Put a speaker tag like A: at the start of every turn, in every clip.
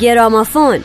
A: گرامافون.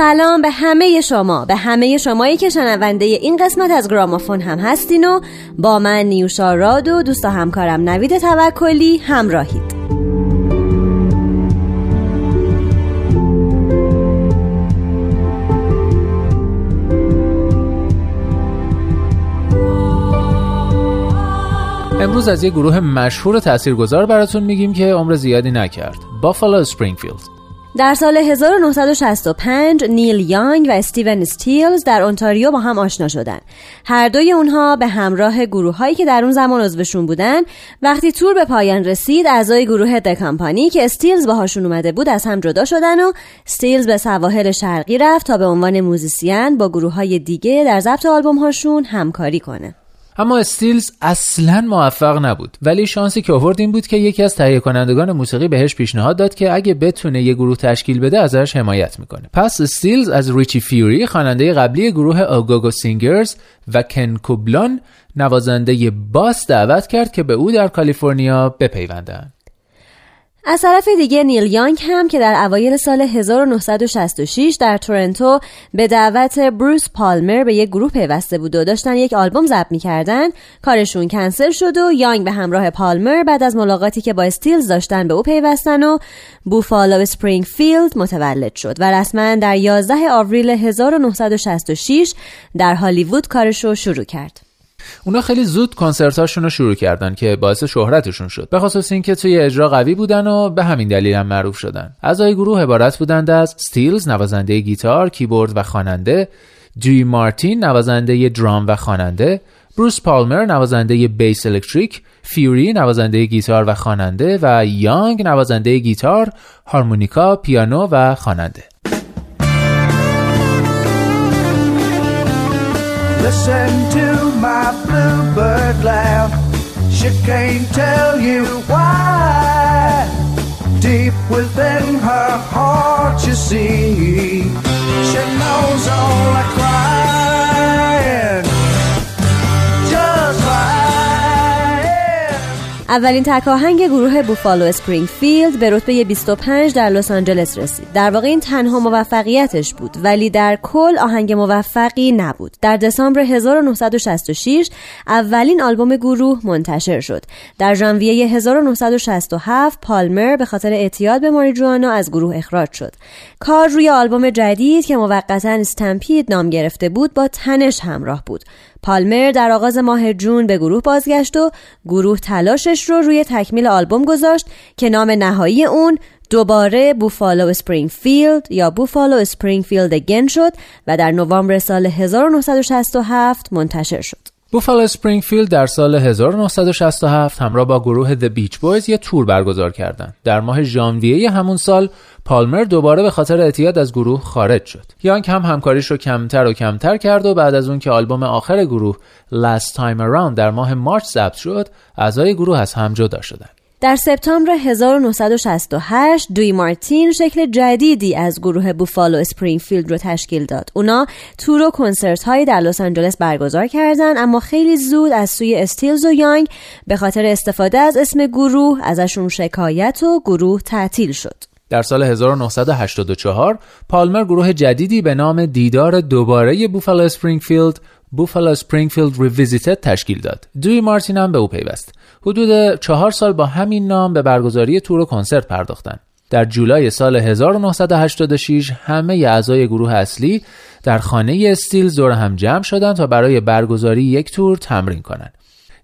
A: سلام به همه شما به همه شمایی که شنونده این قسمت از گرامافون هم هستین و با من نیوشا راد و دوست همکارم نوید توکلی همراهید.
B: امروز از یه گروه مشهور و تاثیرگذار براتون میگیم که عمر زیادی نکرد بافالو اسپرینگفیلد
A: در سال 1965 نیل یانگ و استیون استیلز در اونتاریو با هم آشنا شدند. هر دوی اونها به همراه گروه هایی که در اون زمان عضوشون بودن وقتی تور به پایان رسید اعضای گروه The Company که استیلز باهاشون اومده بود از هم جدا شدن و استیلز به سواحل شرقی رفت تا به عنوان موزیسین با گروه های دیگه در ضبط آلبوم هاشون همکاری کنه.
B: اما استیلز اصلا موفق نبود. ولی شانسی که آورد این بود که یکی از تهیه کنندگان موسیقی بهش پیشنهاد داد که اگه بتونه یه گروه تشکیل بده ازش حمایت می‌کنه. پس استیلز از ریچی فیوری خواننده قبلی گروه Au Go Go Singers و کن کوبلان نوازنده باس دعوت کرد که به او در کالیفرنیا بپیوندند
A: از طرف دیگه نیل یانگ هم که در اوایل سال 1966 در تورنتو به دعوت بروس پالمر به یک گروه پیوسته بود و داشتن یک آلبوم ضبط می‌کردن کارشون کنسل شد و یانگ به همراه پالمر بعد از ملاقاتی که با استیلز داشتن به او پیوستن و بوفالو اسپرینگفیلد متولد شد و رسما در 11 آوریل 1966 در هالیوود کارشو شروع کرد.
B: اونا خیلی زود کنسرتاشون رو شروع کردن که باعث شهرتشون شد. به خصوص اینکه توی اجرا قوی بودن و به همین دلیل هم معروف شدن. اعضای گروه عبارت بودند از ستیلز نوازنده گیتار کیبورد و خواننده دوی مارتین نوازنده درام و خواننده بروس پالمر نوازنده بیس الکتریک فیوری نوازنده گیتار و خواننده و یانگ نوازنده گیتار هارمونیکا پیانو و خواننده. Listen to my bluebird laugh. She can't tell you why. Deep within her heart, you see, she knows only crying.
A: اولین تک آهنگ گروه بوفالو اسپرینگفیلد به رتبه 25 در لس آنجلس رسید. در واقع این تنها موفقیتش بود ولی در کل آهنگ موفقی نبود. در دسامبر 1966 اولین آلبوم گروه منتشر شد. در ژانویه 1967 پالمر به خاطر اعتیاد به ماریجوانا از گروه اخراج شد. کار روی آلبوم جدید که موقتا Stampede نام گرفته بود با تنش همراه بود. پالمر در آغاز ماه جون به گروه بازگشت و گروه تلاشش رو روی تکمیل آلبوم گذاشت که نام نهایی اون دوباره بوفالو فیلد یا بوفالو فیلد اگین شد و در نوامبر سال 1967 منتشر شد.
B: بوفالو اسپرینگفیلد در سال 1967 همراه با گروه The Beach Boys یه تور برگزار کردند. در ماه ژانویه همون سال پالمر دوباره به خاطر اعتیاد از گروه خارج شد. یانگ هم همکاریش رو کمتر و کمتر کرد و بعد از اون که آلبوم آخر گروه Last Time Around در ماه مارچ ضبط شد، اعضای گروه از هم جدا شدند.
A: در سپتامبر 1968 دوی مارتین شکل جدیدی از گروه بوفالو اسپرینگفیلد رو تشکیل داد. اونا تور و کنسرت هایی در لس آنجلس برگزار کردند اما خیلی زود از سوی استیلز و یانگ به خاطر استفاده از اسم گروه ازشون شکایت و گروه تعطیل شد.
B: در سال 1984 پالمر گروه جدیدی به نام دیدار دوباره بوفالو اسپرینگفیلد Buffalo Springfield Revisited تشکیل داد. دوی مارتین هم به او پیوست. حدود چهار سال با همین نام به برگزاری تور و کنسرت پرداختند. در جولای سال 1986 همه اعضای گروه اصلی در خانه استیلز دور هم جمع شدند تا برای برگزاری یک تور تمرین کنند.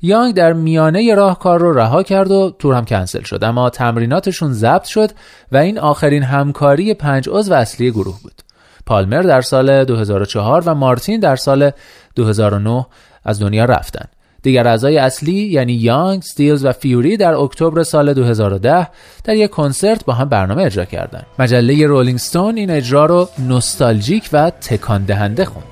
B: یانگ در میانه راه کار رو رها کرد و تور هم کنسل شد اما تمریناتشون ضبط شد و این آخرین همکاری پنج عضو اصلی گروه بود. پالمر در سال 2004 و مارتین در سال 2009 از دنیا رفتند. دیگر اعضای اصلی یعنی یانگ، ستیلز و فیوری در اکتبر سال 2010 در یک کنسرت با هم برنامه اجرا کردند. مجله رولینگ ستون این اجرا رو نوستالژیک و تکان دهنده خوند.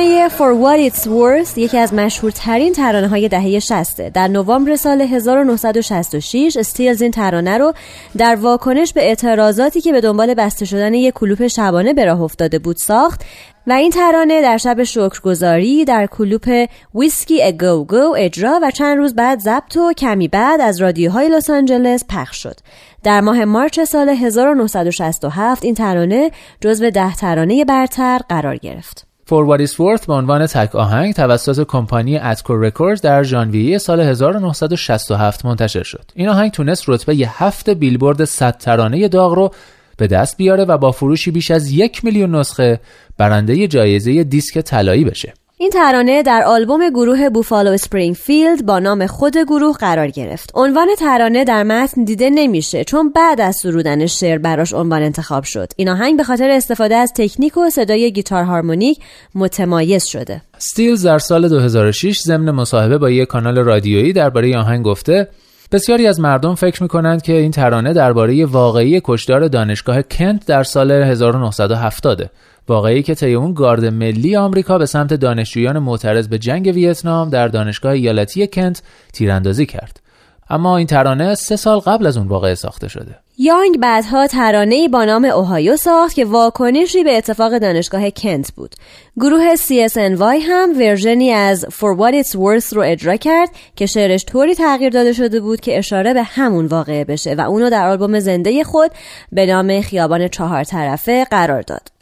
A: ترانه For What It's Worth یکی از مشهورترین ترانه های دهه 60 در نوامبر سال 1966 استیلز این ترانه رو در واکنش به اعتراضاتی که به دنبال بسته شدن یک کلوپ شبانه به راه افتاده بود ساخت و این ترانه در شب شکرگزاری در کلوپ Whisky a Go Go اجرا و چند روز بعد ضبط و کمی بعد از رادیوهای لس آنجلس پخش شد. در ماه مارچ سال 1967 این ترانه جزو ده ترانه برتر قرار گرفت.
B: For What به عنوان تک آهنگ توسط کمپانی Atco Records در ژانویه سال 1967 منتشر شد. این آهنگ تونست رتبه هفت بیلبورد 100 ترانه داغ رو به دست بیاره و با فروشی بیش از یک میلیون نسخه برنده جایزه دیسک طلایی بشه.
A: این ترانه در آلبوم گروه بوفالو اسپرینگفیلد با نام خود گروه قرار گرفت. عنوان ترانه در متن دیده نمیشه چون بعد از سرودن شعر براش عنوان انتخاب شد. این آهنگ به خاطر استفاده از تکنیک و صدای گیتار هارمونیک متمایز شده.
B: ستیلز در سال 2006 ضمن مصاحبه با یک کانال رادیویی درباره آهنگ گفته بسیاری از مردم فکر می‌کنند که این ترانه درباره واقعه کشتار دانشگاه کنت در سال 1970 واقعه‌ای که طی اون گارد ملی آمریکا به سمت دانشجویان معترض به جنگ ویتنام در دانشگاه ایالتی کنت تیراندازی کرد. اما این ترانه سه سال قبل از اون واقعه ساخته شده
A: یانگ بعدها ترانه‌ای با نام اوهایو ساخت که واکنشی به اتفاق دانشگاه کنت بود. گروه CSNY هم ورژنی از For What It's Worth رو اجرا کرد که شعرش طوری تغییر داده شده بود که اشاره به همون واقعه بشه و اونو در آلبوم زنده خود به نام خیابان چهار طرفه قرار داد.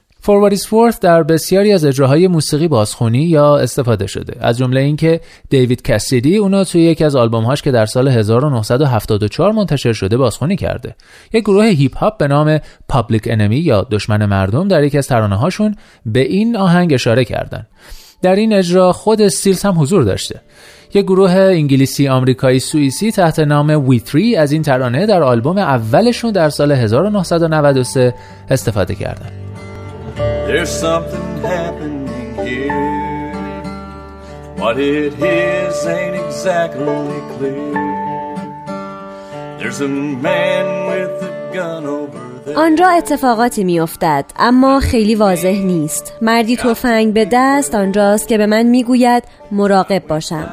B: فورد در بسیاری از اجراهای موسیقی بازخونی یا استفاده شده. از جمله اینکه دیوید کسیدی اونو توی یکی از آلبومهاش که در سال 1974 منتشر شده بازخونی کرده. یک گروه هیپ هاپ به نام Public Enemy یا دشمن مردم در یکی از ترانه هاشون به این آهنگ اشاره کردن. در این اجرا خود استیلز هم حضور داشته. یک گروه انگلیسی آمریکایی سوئیسی تحت نام ویتری از این ترانه در آلبوم اولشون در سال 1993 استفاده کردند. There's something happening here. What it is ain't exactly clear. There's a man with a gun over آنجا اتفاقاتی میافتد اما خیلی واضح نیست. مردی تفنگ به دست آنجاست که به من می‌گوید مراقب باشم.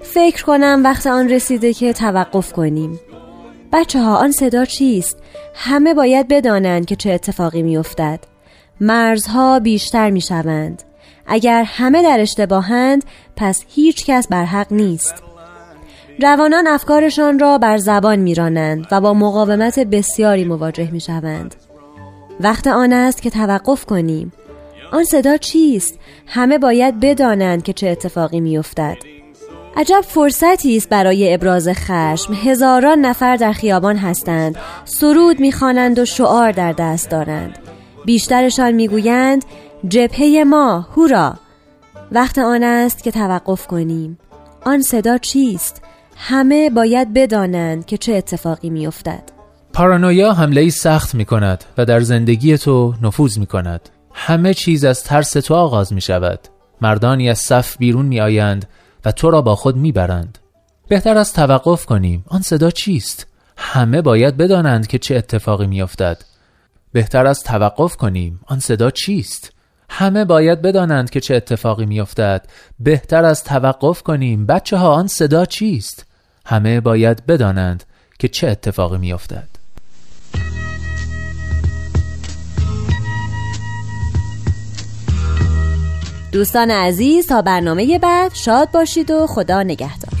B: فکر کنم وقت آن رسیده که توقف کنیم. بچه ها آن صدا چیست؟ همه باید بدانند که چه اتفاقی میافتد. مرزها بیشتر می شوند. اگر همه در اشتباهند پس هیچ کس بر حق نیست. جوانان افکارشان را بر زبان میرانند و با مقاومت بسیاری مواجه می شوند. وقت آن است که توقف کنیم. آن صدا چیست؟ همه باید بدانند که چه اتفاقی میافتد. عجب فرصتی است برای ابراز خشم هزاران نفر در خیابان هستند سرود می‌خوانند و شعار در دست دارند بیشترشان می‌گویند جبهه ما هورا. وقت آن است که توقف کنیم. آن صدا چیست؟ همه باید بدانند که چه اتفاقی میافتد. پارانویا حمله ای سخت می کند و در زندگی تو نفوذ می کند همه چیز از ترس تو آغاز می شود مردانی از صف بیرون می آیند و تو را با خود می برند بهتر از توقف کنیم. آن صدا چیست؟ همه باید بدانند که چه اتفاقی می افتد بهتر از توقف کنیم. آن صدا چیست؟ همه باید بدانند که چه اتفاقی میافتد. بهتر از توقف کنیم. بچه ها آن صدا چیست؟ همه باید بدانند که چه اتفاقی میافتد.
A: دوستان عزیز تا برنامه بعد شاد باشید و خدا نگهدار.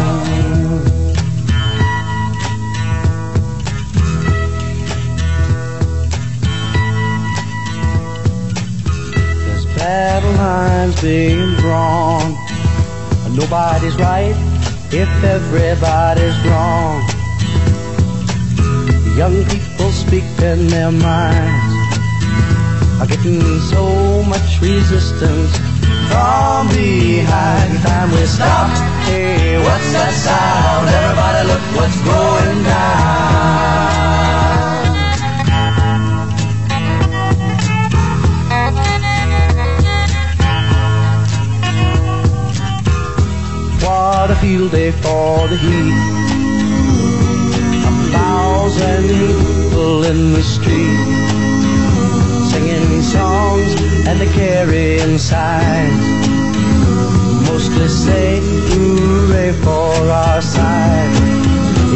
A: Battle lines being drawn. Nobody's right if everybody's wrong. Young people speak in their minds.
C: are getting so much resistance from behind. Time we stop. Hey, what's that sound? The heat. A thousand people in the street singing songs and the carrying signs. Mostly say hooray for our side.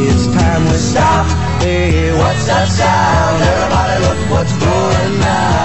C: It's time we stop. Hey, what's that sound? Everybody look what's going on.